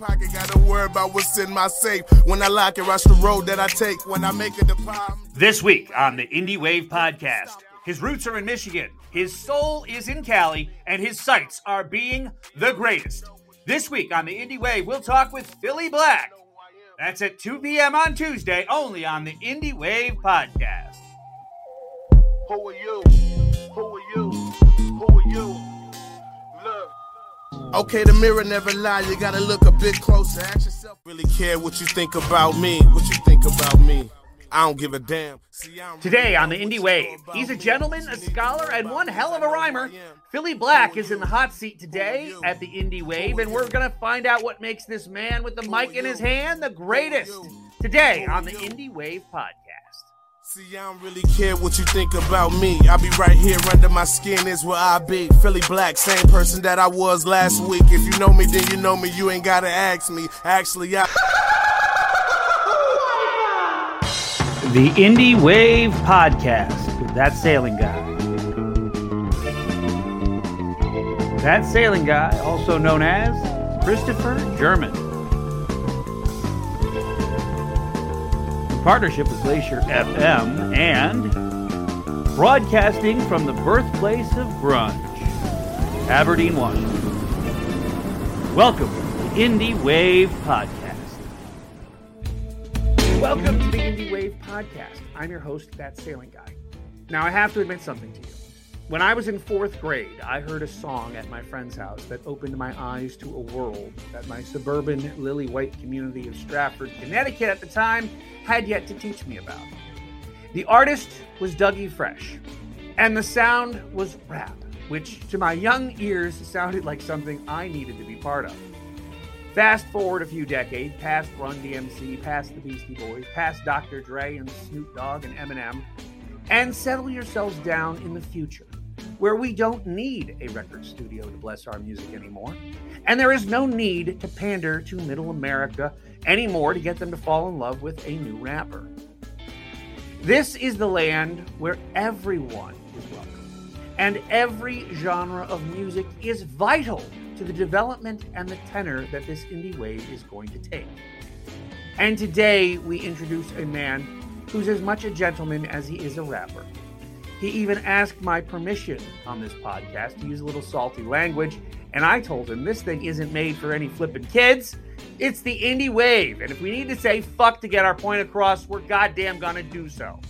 pocket, gotta worry about what's in my safe. When I lock it, rush the road that I take. When I make a deposit. This week on the Indie Wave podcast, his roots are in Michigan, his soul is in Cali, and his sights are being the greatest. This week on the Indie Wave, we'll talk with Philly Black. That's at 2 p.m. on Tuesday, only on the Indie Wave podcast. Who are you? Okay, the mirror never lie. You gotta look a bit closer. Ask yourself, really care what you think about me? What you think about me? I don't give a damn. See, Today on the Indie Wave, he's a gentleman, a scholar, and one hell of a rhymer. who I am. Philly Black is in the hot seat today at the Indie Wave, and we're gonna find out what makes this man with the mic in his hand the greatest. Today on the Indie Wave podcast. See, I don't really care what you think about me. I'll be right here under my skin is where I be. Philly Black, same person that I was last week. If you know me, then you know me. You ain't gotta ask me. Actually, I. The Indie Wave Podcast that sailing guy. That sailing guy, also known as Christopher German. Partnership with Glacier FM and broadcasting from the birthplace of grunge, Aberdeen, Washington. Welcome to the Indie Wave Podcast. Welcome to the Indie Wave Podcast. I'm your host, That Sailing Guy. Now, I have to admit something to you. When I was in fourth grade, I heard a song at my friend's house that opened my eyes to a world that my suburban lily white community of Stratford, Connecticut at the time had yet to teach me about. The artist was Dougie Fresh, and the sound was rap, which to my young ears sounded like something I needed to be part of. Fast forward a few decades, past Run DMC, past the Beastie Boys, past Dr. Dre and Snoop Dogg and Eminem, and settle yourselves down in the future, where we don't need a record studio to bless our music anymore, and there is no need to pander to middle America anymore to get them to fall in love with a new rapper. This is the land where everyone is welcome, and every genre of music is vital to the development and the tenor that this indie wave is going to take. And today we introduce a man who's as much a gentleman as he is a rapper. He even asked my permission on this podcast to use a little salty language, and I told him this thing isn't made for any flippin' kids. It's the indie wave, and if we need to say fuck to get our point across, we're goddamn gonna do so.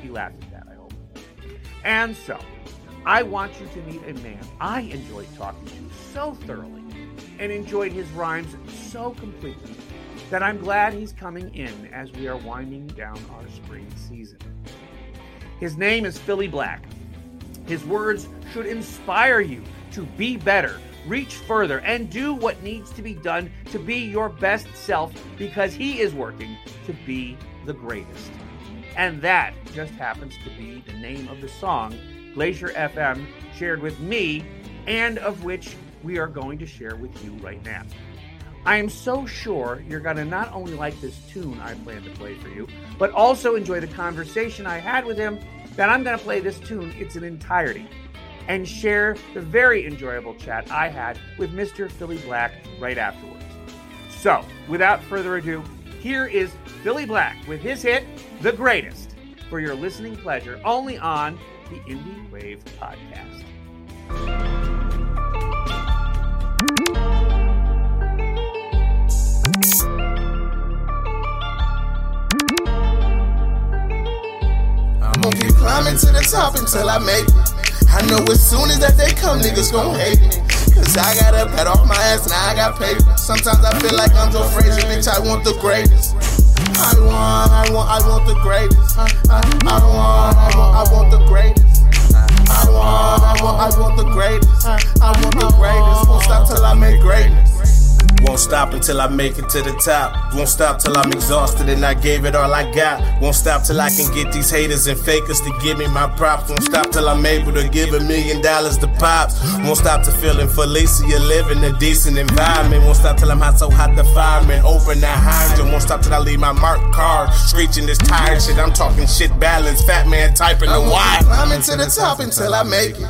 He laughed at that, I hope. And so, I want you to meet a man I enjoyed talking to so thoroughly and enjoyed his rhymes so completely that I'm glad he's coming in as we are winding down our spring season. His name is Philly Black. His words should inspire you to be better, reach further, and do what needs to be done to be your best self because he is working to be the greatest. And that just happens to be the name of the song Glacier FM shared with me, and of which we are going to share with you right now. I am so sure you're going to not only like this tune I plan to play for you, but also enjoy the conversation I had with him that I'm going to play this tune its an entirety and share the very enjoyable chat I had with Mr. Philly Black right afterwards. So, without further ado, here is Philly Black with his hit, The Greatest, for your listening pleasure only on the Indie Wave Podcast. I'm keep climbing to the top until I make it. I know as soon as that they come, niggas gon' hate me. Cause I got a pat off my ass, now I got paper. Sometimes I feel like I'm Joe Frazier, bitch, I want the greatest. I want, I want, I want the greatest. I, I, I want, I want, I want the greatest. I want, I want, I want the greatest. I, I want the greatest. Won't stop till I make greatness. Won't stop until I make it to the top. Won't stop till I'm exhausted and I gave it all I got. Won't stop till I can get these haters and fakers to give me my props. Won't stop till I'm able to give a million dollars to pops. Won't stop till feeling Felicia, living a decent environment. Won't stop till I'm hot so hot the fireman open that hydrant. Won't stop till I leave my marked car screeching this tired shit. I'm talking shit balance, fat man typing the why. Climbing to the top until I make it.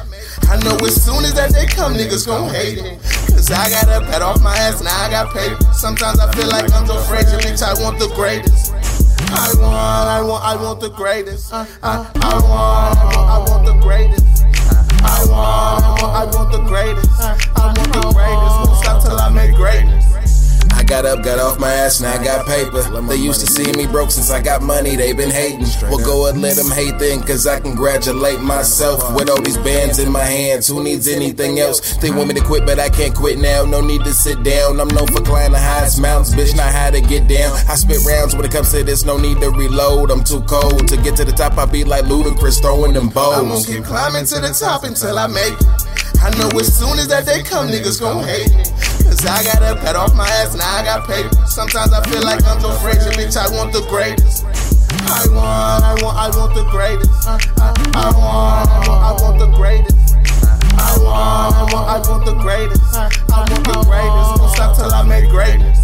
I know as soon as that day come, niggas gon' hate it. Cause I got up, got off my ass, now got paper. Sometimes I feel like I'm Frazier, bitch, I want the greatest. I want, I want, I want the greatest. I, I, I want, I want, I want the greatest. I want, I want, I want the greatest. I want the greatest. Won't stop till I make greatness. Got up, got off my ass, now I got paper. They used to see me broke since I got money, they been hating. Well, go and let them hate then, cause I congratulate myself with all these bands in my hands. Who needs anything else? They want me to quit, but I can't quit now. No need to sit down. I'm known for climbing the highest mountains, bitch, not how to get down. I spit rounds when it comes to this, no need to reload. I'm too cold to get to the top. I be like Ludacris throwing them I'm gonna bows. keep climbing to the top until I make it. I know as soon as that day come, niggas gon' hate me. I got up, got off my ass, now I got paper. Sometimes I feel like I'm Joe Frazier, bitch, I want the greatest. I want, I want, I want the greatest. I, I, I want, I want, I want the greatest. I want, I want, I want the greatest. I want the greatest. Won't stop till I make greatness.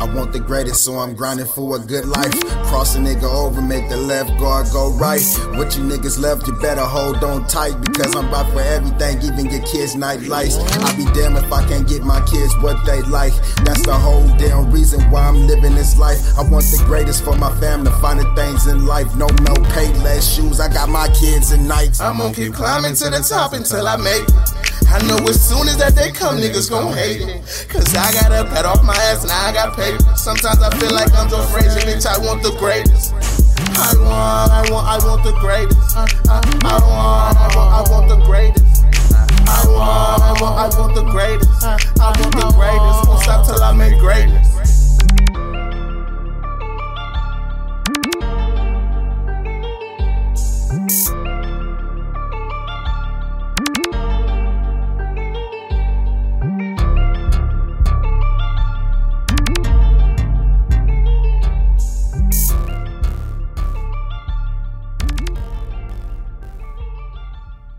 I want the greatest, so I'm grinding for a good life. Cross a nigga over, make the left guard go right. What you niggas left, you better hold on tight because I'm right for everything, even your kids' night lights. I be damned if I can't get my kids what they like. That's the whole damn reason why I'm living this life. I want the greatest for my family, finding things in life. No, no pay less shoes. I got my kids and nights. I'm gonna keep climbing to the top until I make it. I know as soon as that day come, niggas gon' hate me. Cause I got up, got off my ass, now I got paper. Sometimes I feel like I'm Joe Frazier, bitch, I want the greatest. I want, I want, I want the greatest. I, I, I want, I want, I want the greatest. I want, I want, I want the greatest. I want the greatest. Won't stop till I make greatness.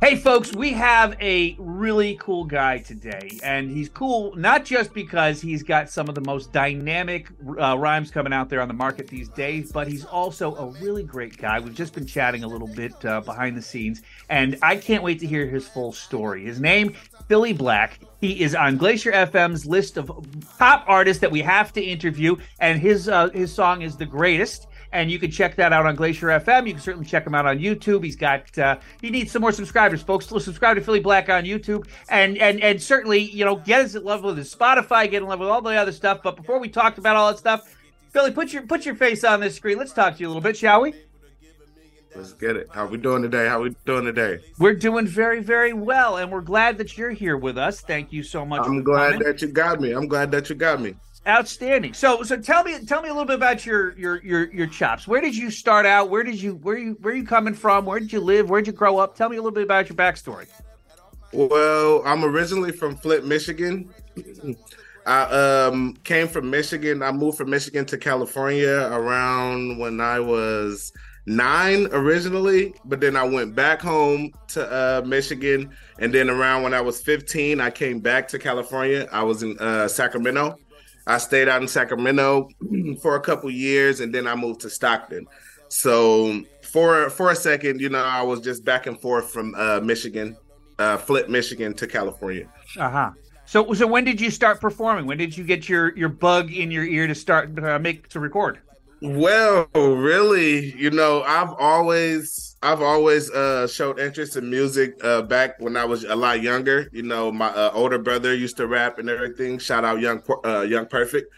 Hey, folks, we have a really cool guy today, and he's cool not just because he's got some of the most dynamic uh, rhymes coming out there on the market these days, but he's also a really great guy. We've just been chatting a little bit uh, behind the scenes, and I can't wait to hear his full story. His name, Philly Black. He is on Glacier FM's list of top artists that we have to interview, and his uh, his song is the greatest and you can check that out on Glacier FM. You can certainly check him out on YouTube. He's got uh, he needs some more subscribers, folks. So subscribe to Philly Black on YouTube, and and and certainly you know get us in love with his Spotify, get in love with all the other stuff. But before we talked about all that stuff, Philly, put your put your face on this screen. Let's talk to you a little bit, shall we? Let's get it. How we doing today? How we doing today? We're doing very very well, and we're glad that you're here with us. Thank you so much. I'm glad coming. that you got me. I'm glad that you got me. Outstanding. So, so tell me, tell me a little bit about your your your your chops. Where did you start out? Where did you where you where you coming from? Where did you live? Where did you grow up? Tell me a little bit about your backstory. Well, I'm originally from Flint, Michigan. I um came from Michigan. I moved from Michigan to California around when I was nine originally, but then I went back home to uh, Michigan, and then around when I was 15, I came back to California. I was in uh, Sacramento. I stayed out in Sacramento for a couple years, and then I moved to Stockton. So for for a second, you know, I was just back and forth from uh, Michigan, uh, Flint, Michigan to California. Uh huh. So, so when did you start performing? When did you get your your bug in your ear to start uh, make to record? Well, really, you know, I've always I've always uh showed interest in music uh back when I was a lot younger. You know, my uh, older brother used to rap and everything. Shout out Young uh, Young Perfect.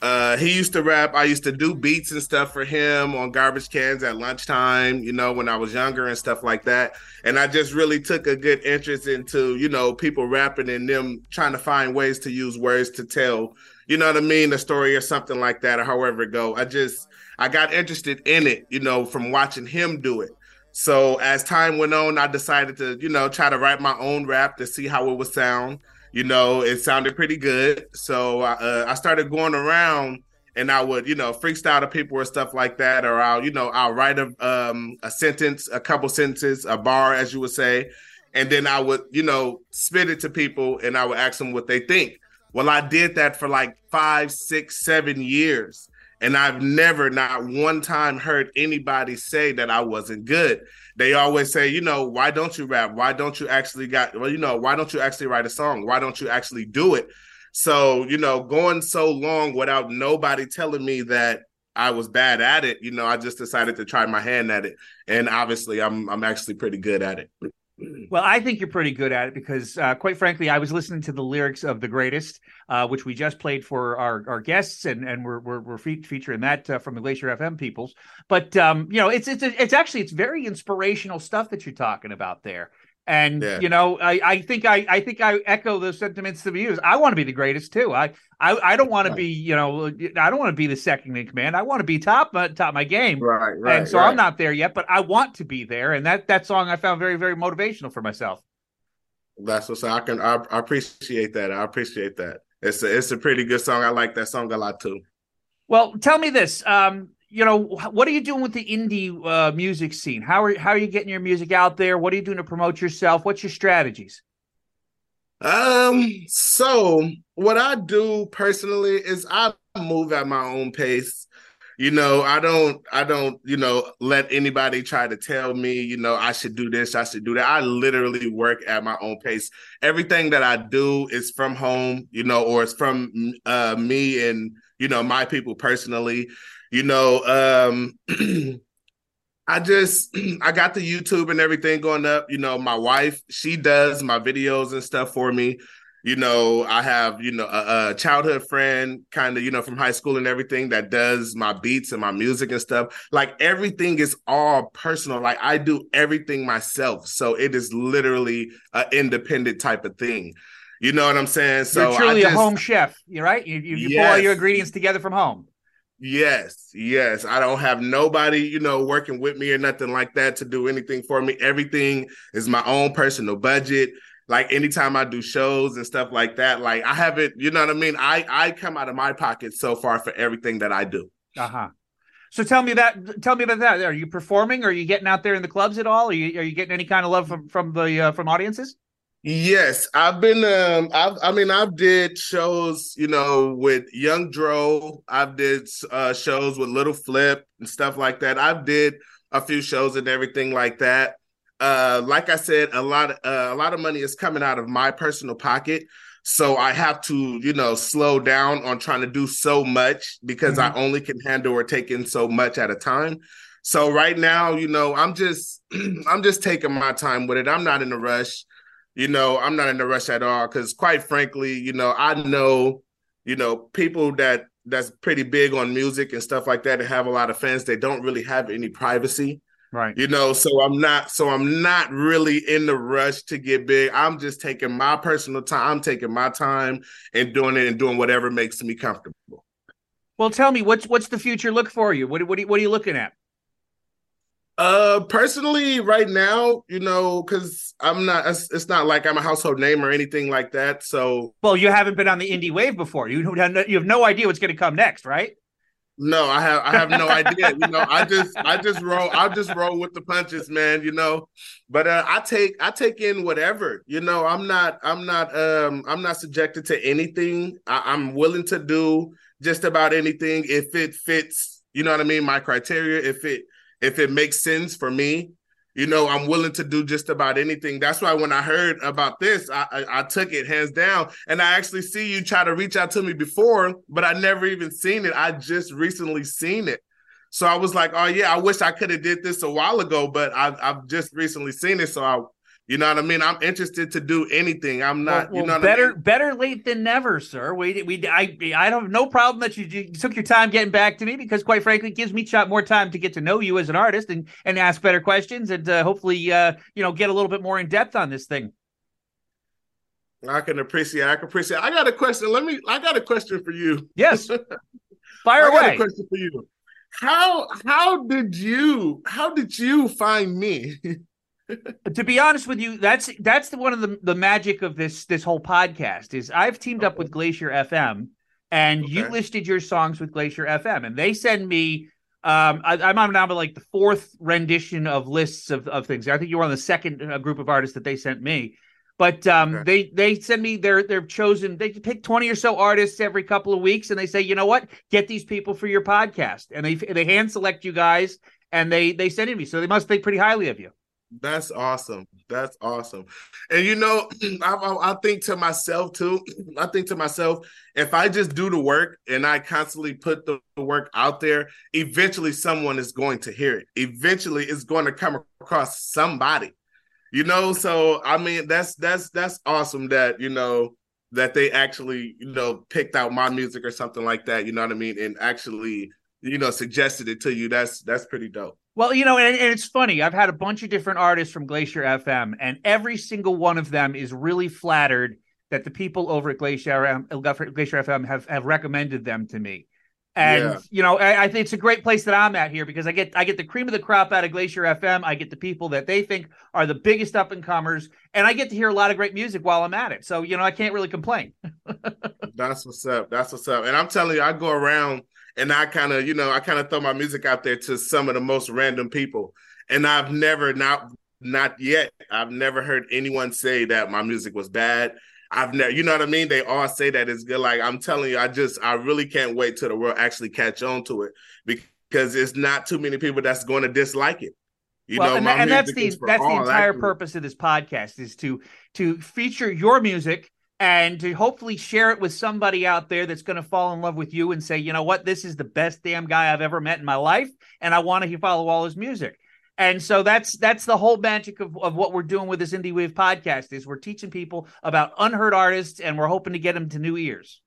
Uh he used to rap. I used to do beats and stuff for him on garbage cans at lunchtime, you know, when I was younger and stuff like that. And I just really took a good interest into, you know, people rapping and them trying to find ways to use words to tell you know what I mean, a story or something like that, or however it go. I just I got interested in it, you know, from watching him do it. So as time went on, I decided to, you know, try to write my own rap to see how it would sound. You know, it sounded pretty good. So uh, I started going around and I would, you know, freestyle to people or stuff like that, or I'll, you know, I'll write a um, a sentence, a couple sentences, a bar, as you would say, and then I would, you know, spit it to people, and I would ask them what they think. Well, I did that for like five, six, seven years. And I've never, not one time, heard anybody say that I wasn't good. They always say, you know, why don't you rap? Why don't you actually got, well, you know, why don't you actually write a song? Why don't you actually do it? So, you know, going so long without nobody telling me that I was bad at it, you know, I just decided to try my hand at it. And obviously I'm I'm actually pretty good at it. Well, I think you're pretty good at it because, uh, quite frankly, I was listening to the lyrics of "The Greatest," uh, which we just played for our, our guests, and and we're we're, we're fe- featuring that uh, from the Glacier FM peoples. But um, you know, it's it's it's actually it's very inspirational stuff that you're talking about there. And yeah. you know, I, I think I, I think I echo those sentiments to you. I want to be the greatest too. I I, I don't want to be you know I don't want to be the second in command. I want to be top uh, top my game. Right, right. And so right. I'm not there yet, but I want to be there. And that that song I found very very motivational for myself. That's what I can. I, I appreciate that. I appreciate that. It's a it's a pretty good song. I like that song a lot too. Well, tell me this. Um, you know, what are you doing with the indie uh, music scene? How are how are you getting your music out there? What are you doing to promote yourself? What's your strategies? Um, so what I do personally is I move at my own pace. You know, I don't I don't, you know, let anybody try to tell me, you know, I should do this, I should do that. I literally work at my own pace. Everything that I do is from home, you know, or it's from uh me and, you know, my people personally you know, um, I just I got the YouTube and everything going up. You know, my wife she does my videos and stuff for me. You know, I have you know a, a childhood friend, kind of you know from high school and everything that does my beats and my music and stuff. Like everything is all personal. Like I do everything myself, so it is literally an independent type of thing. You know what I'm saying? So you're truly just, a home chef. You're right. You you, you yes. pull all your ingredients together from home. Yes, yes. I don't have nobody, you know, working with me or nothing like that to do anything for me. Everything is my own personal budget. Like anytime I do shows and stuff like that, like I haven't, you know what I mean? I I come out of my pocket so far for everything that I do. Uh-huh. So tell me that tell me about that. Are you performing? Are you getting out there in the clubs at all? Are you are you getting any kind of love from from the uh, from audiences? Yes, I've been. Um, I've, I mean, I've did shows, you know, with Young Dro. I've did uh, shows with Lil' Flip and stuff like that. I've did a few shows and everything like that. Uh, like I said, a lot, uh, a lot of money is coming out of my personal pocket, so I have to, you know, slow down on trying to do so much because mm-hmm. I only can handle or take in so much at a time. So right now, you know, I'm just, I'm just taking my time with it. I'm not in a rush you know, I'm not in a rush at all because, quite frankly, you know, I know, you know, people that that's pretty big on music and stuff like that and have a lot of fans. They don't really have any privacy, right? You know, so I'm not, so I'm not really in the rush to get big. I'm just taking my personal time. I'm taking my time and doing it and doing whatever makes me comfortable. Well, tell me what's what's the future look for you? What what are you, what are you looking at? Uh, personally, right now, you know, because I'm not, it's not like I'm a household name or anything like that. So, well, you haven't been on the indie wave before. You have no, you have no idea what's going to come next, right? No, I have I have no idea. You know, I just I just roll I just roll with the punches, man. You know, but uh, I take I take in whatever. You know, I'm not I'm not um I'm not subjected to anything. I, I'm willing to do just about anything if it fits. You know what I mean? My criteria. If it if it makes sense for me, you know, I'm willing to do just about anything. That's why when I heard about this, I, I, I, took it hands down. And I actually see you try to reach out to me before, but I never even seen it. I just recently seen it. So I was like, oh yeah, I wish I could have did this a while ago, but I've, I've just recently seen it. So I you know what I mean? I'm interested to do anything. I'm not. Well, you know, better I mean? better late than never, sir. We we I I don't have no problem that you, you, took your time getting back to me because, quite frankly, it gives me shot more time to get to know you as an artist and and ask better questions and uh, hopefully uh, you know get a little bit more in depth on this thing. I can appreciate. I can appreciate. I got a question. Let me. I got a question for you. Yes. Fire away. Got a question for you. How how did you how did you find me? to be honest with you, that's that's the, one of the the magic of this this whole podcast is I've teamed okay. up with Glacier FM, and okay. you listed your songs with Glacier FM, and they send me. Um, I, am on now like the fourth rendition of lists of, of things. I think you were on the second uh, group of artists that they sent me, But um, okay. they they send me their their chosen. They pick twenty or so artists every couple of weeks, and they say, you know what, get these people for your podcast, and they they hand select you guys, and they they send it to me. So they must think pretty highly of you. That's awesome. That's awesome. And you know, I, I, I, think to myself too. I think to myself, if I just do the work and I constantly put the work out there, eventually someone is going to hear it. Eventually, it's going to come across somebody you know so i mean that's that's that's awesome that you know that they actually you know picked out my music or something like that you know what i mean and actually you know suggested it to you that's that's pretty dope well you know and, and it's funny i've had a bunch of different artists from glacier fm and every single one of them is really flattered that the people over at glacier, glacier fm have have recommended them to me and yeah. you know, I, I, think it's a great place that I'm at here because I get I get the cream of the crop out of Glacier FM. I get the people that they think are the biggest up and comers, and I get to hear a lot of great music while I'm at it. So you know, I can't really complain. That's what's up. That's what's up. And I'm telling you, I go around and I kind of, you know, I kind of throw my music out there to some of the most random people, and I've never not not yet. I've never heard anyone say that my music was bad I've never, you know what I mean? They all say that it's good. Like I'm telling you, I just, I really can't wait till the world actually catch on to it because it's not too many people that's going to dislike it. You well, know, and, and that's the that's the entire actually. purpose of this podcast is to to feature your music and to hopefully share it with somebody out there that's going to fall in love with you and say, you know what, this is the best damn guy I've ever met in my life, and I want to follow all his music. And so that's that's the whole magic of, of what we're doing with this Indie Wave podcast is we're teaching people about unheard artists and we're hoping to get them to new ears.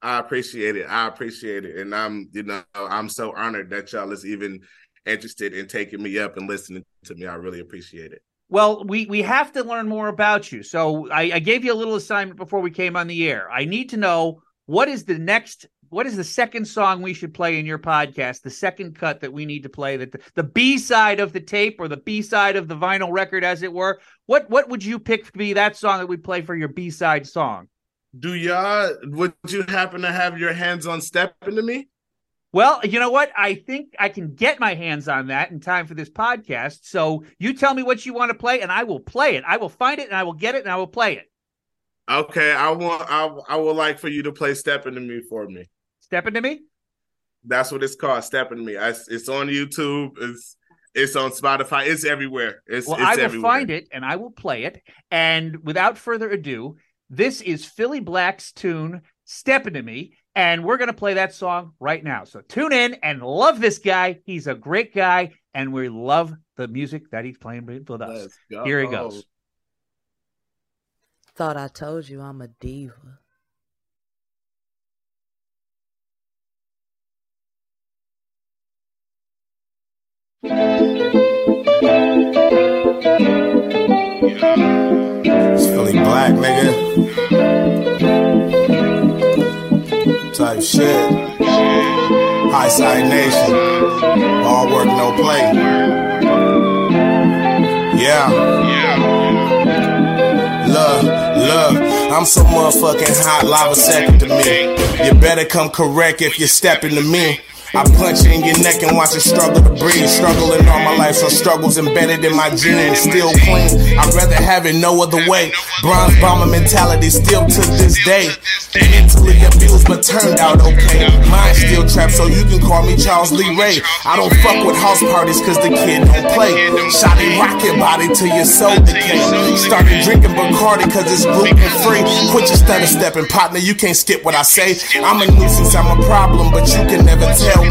I appreciate it. I appreciate it. And I'm, you know, I'm so honored that y'all is even interested in taking me up and listening to me. I really appreciate it. Well, we we have to learn more about you. So I, I gave you a little assignment before we came on the air. I need to know what is the next what is the second song we should play in your podcast? The second cut that we need to play that the, the B side of the tape or the B side of the vinyl record, as it were. What what would you pick to be that song that we play for your B side song? Do y'all would you happen to have your hands on stepping to me? Well, you know what? I think I can get my hands on that in time for this podcast. So you tell me what you want to play, and I will play it. I will find it, and I will get it, and I will play it. Okay, I want. I, I would like for you to play "Step Into Me" for me. Step into me. That's what it's called. Step into me. I, it's on YouTube. It's it's on Spotify. It's everywhere. It's, well, it's I will everywhere. find it and I will play it. And without further ado, this is Philly Black's tune "Step Into Me," and we're gonna play that song right now. So tune in and love this guy. He's a great guy, and we love the music that he's playing with us. Here he goes. Thought I told you I'm a diva. It's Philly Black, nigga. Shit. High side nation. All work, no play. Yeah. Yeah. Love, love. I'm so motherfucking hot, lava second to me. You better come correct if you're stepping to me. I punch in your neck and watch you struggle to breathe. Struggling all my life, so struggles embedded in my genes. Still clean, I'd rather have it no other way. Bronze bomber mentality still to this day. Mentally abused, but turned out okay. Mind still trapped, so you can call me Charles Lee Ray. I don't fuck with house parties, cause the kid don't play. Shotty rock your body till your soul decay. Started drinking Bacardi, cause it's gluten free. Quit your stutter stepping, partner, you can't skip what I say. I'm a nuisance, I'm a problem, but you can never tell.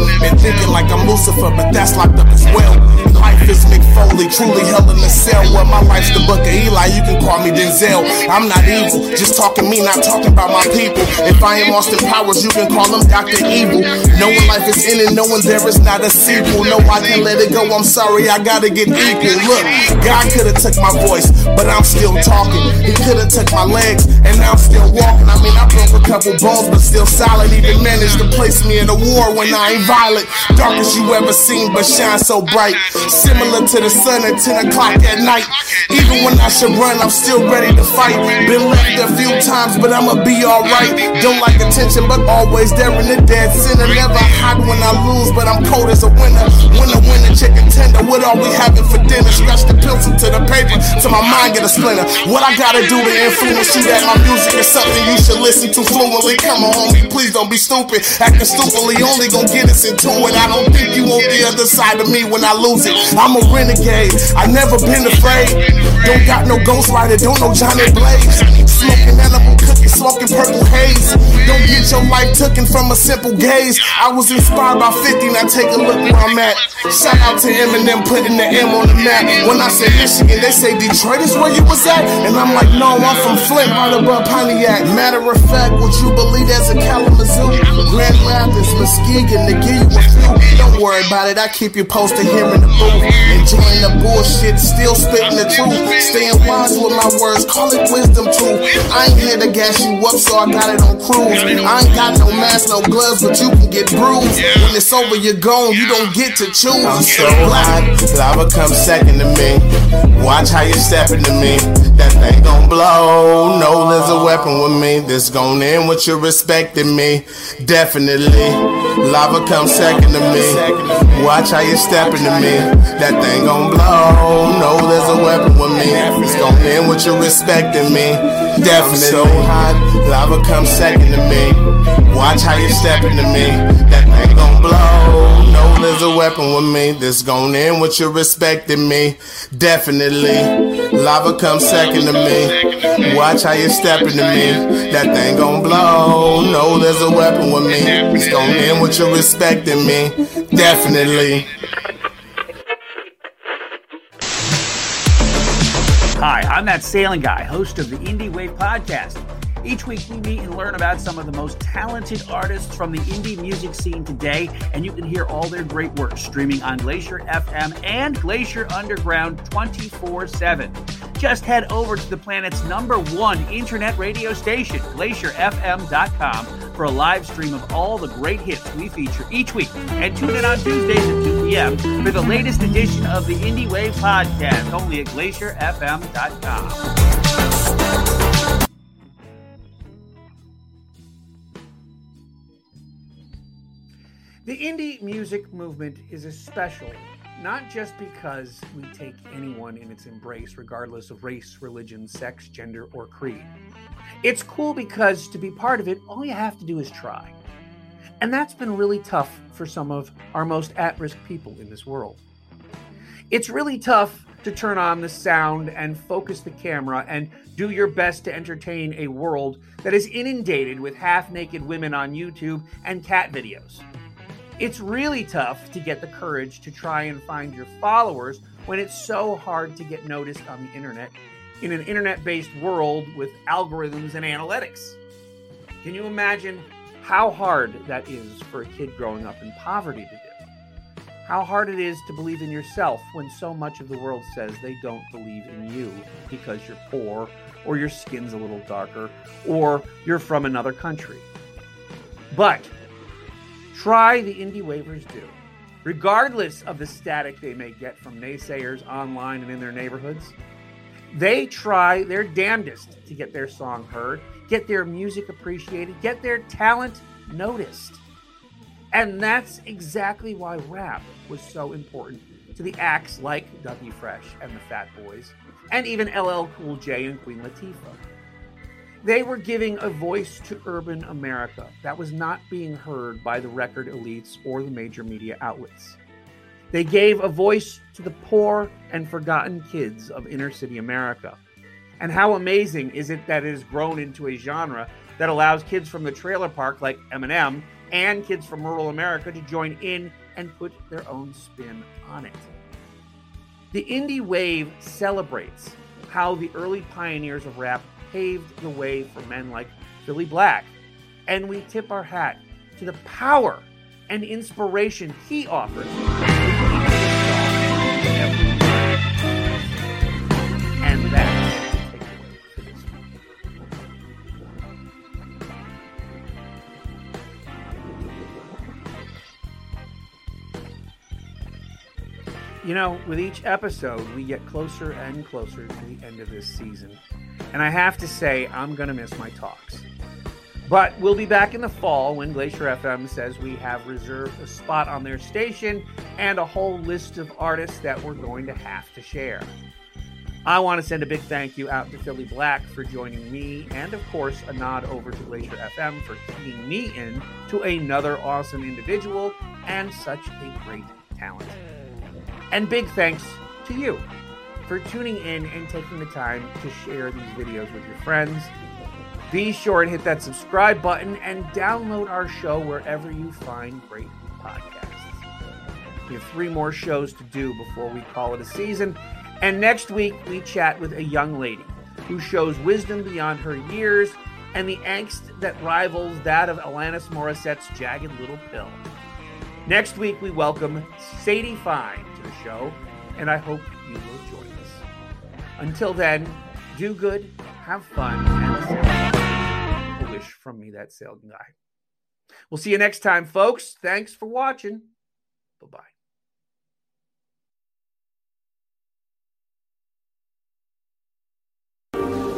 Thinking like I'm Lucifer, but that's locked up as well. Life is Mick Foley, truly hell in a cell. Where my life's the book of Eli, you can call me Denzel. I'm not evil, just talking me, not talking about my people. If I am Austin Powers, you can call him Dr. Evil. Knowing life is in it, knowing there is not a sequel. No, I can let it go, I'm sorry, I gotta get equal. Look, God could've took my voice, but I'm still talking. He could've took my legs, and now I'm still walking. I mean, I broke a couple bones, but still solid. Even managed to place me in a war when I ain't violet. Darkest you ever seen, but shine so bright. Similar to the sun at 10 o'clock at night. Even when I should run, I'm still ready to fight. Been left a few times, but I'ma be alright. Don't like attention, but always there in the dead center. Never hot when I lose, but I'm cold as a winner. Winner, winner, chicken tender. What are we having for dinner? Scratch the pencil to the paper, to my mind get a splinter. What I gotta do to influence you that my music is something you should listen to fluently? Come on, homie, please don't be stupid. Acting stupidly only gonna get us into it. I don't think you on the other side of me when I lose it. I'm a renegade. I never been afraid. Don't got no ghostwriter, don't know Johnny Blaze. Smoking edible cookies, smoking purple haze. Don't get your life taken from a simple gaze. I was inspired by 50, now take a look where I'm at. Shout out to Eminem putting the M on the map. When I say Michigan, they say Detroit is where you was at. And I'm like, no, I'm from Flint, right above Pontiac. Matter of fact, would you believe there's a Kalamazoo? Grand Rapids, Muskegon, to give you. Don't worry about it, I keep you posted here in the booth. Enjoying the bullshit, still spitting the truth. Staying wise with my words, call it wisdom too. I ain't here to gas you up, so I got it on cruise. I ain't got no mask, no gloves, but you can get bruised. When it's over, you're gone, you don't get to choose. I'm so hot, lava comes second to me. Watch how you stepping to me. That thing gon' blow. No, there's a weapon with me. This gon' end with you respecting me. Definitely. Lava comes second to me. Watch how you stepping to me. That thing gon' blow. No, there's a weapon with me. It's gon' end with you respecting me. Definitely. so hot, lava comes second to me. Watch how you stepping to me. That thing gon' blow. No, there's a weapon with me. This gon' end with you respecting me. Definitely. Lava comes second to me. Watch how you stepping to me. That thing gon' blow. No, there's a weapon with me. It's gon' end with you respecting me. Definitely. Hi, I'm that sailing guy, host of the Indie Wave podcast. Each week, we meet and learn about some of the most talented artists from the indie music scene today, and you can hear all their great work streaming on Glacier FM and Glacier Underground 24 7. Just head over to the planet's number one internet radio station, glacierfm.com, for a live stream of all the great hits we feature each week. And tune in on Tuesdays at 2 p.m. for the latest edition of the Indie Wave podcast, only at glacierfm.com. The indie music movement is especial, not just because we take anyone in its embrace, regardless of race, religion, sex, gender, or creed. It's cool because to be part of it, all you have to do is try. And that's been really tough for some of our most at risk people in this world. It's really tough to turn on the sound and focus the camera and do your best to entertain a world that is inundated with half naked women on YouTube and cat videos. It's really tough to get the courage to try and find your followers when it's so hard to get noticed on the internet in an internet based world with algorithms and analytics. Can you imagine how hard that is for a kid growing up in poverty to do? How hard it is to believe in yourself when so much of the world says they don't believe in you because you're poor, or your skin's a little darker, or you're from another country. But try the indie waivers do. Regardless of the static they may get from naysayers online and in their neighborhoods, they try their damnedest to get their song heard, get their music appreciated, get their talent noticed. And that's exactly why rap was so important to the acts like Dougie Fresh and the Fat Boys, and even LL Cool J and Queen Latifah. They were giving a voice to urban America that was not being heard by the record elites or the major media outlets. They gave a voice to the poor and forgotten kids of inner city America. And how amazing is it that it has grown into a genre that allows kids from the trailer park like Eminem and kids from rural America to join in and put their own spin on it. The indie wave celebrates how the early pioneers of rap paved the way for men like Billy Black. And we tip our hat to the power and inspiration he offers. You know, with each episode, we get closer and closer to the end of this season. And I have to say, I'm going to miss my talks. But we'll be back in the fall when Glacier FM says we have reserved a spot on their station and a whole list of artists that we're going to have to share. I want to send a big thank you out to Philly Black for joining me, and of course, a nod over to Glacier FM for keying me in to another awesome individual and such a great talent. And big thanks to you for tuning in and taking the time to share these videos with your friends. Be sure and hit that subscribe button and download our show wherever you find great podcasts. We have three more shows to do before we call it a season. And next week, we chat with a young lady who shows wisdom beyond her years and the angst that rivals that of Alanis Morissette's Jagged Little Pill. Next week, we welcome Sadie Fine to the show, and I hope you will join us. Until then, do good, have fun, and a wish from me, that sail guy. We'll see you next time, folks. Thanks for watching. Bye bye. I'm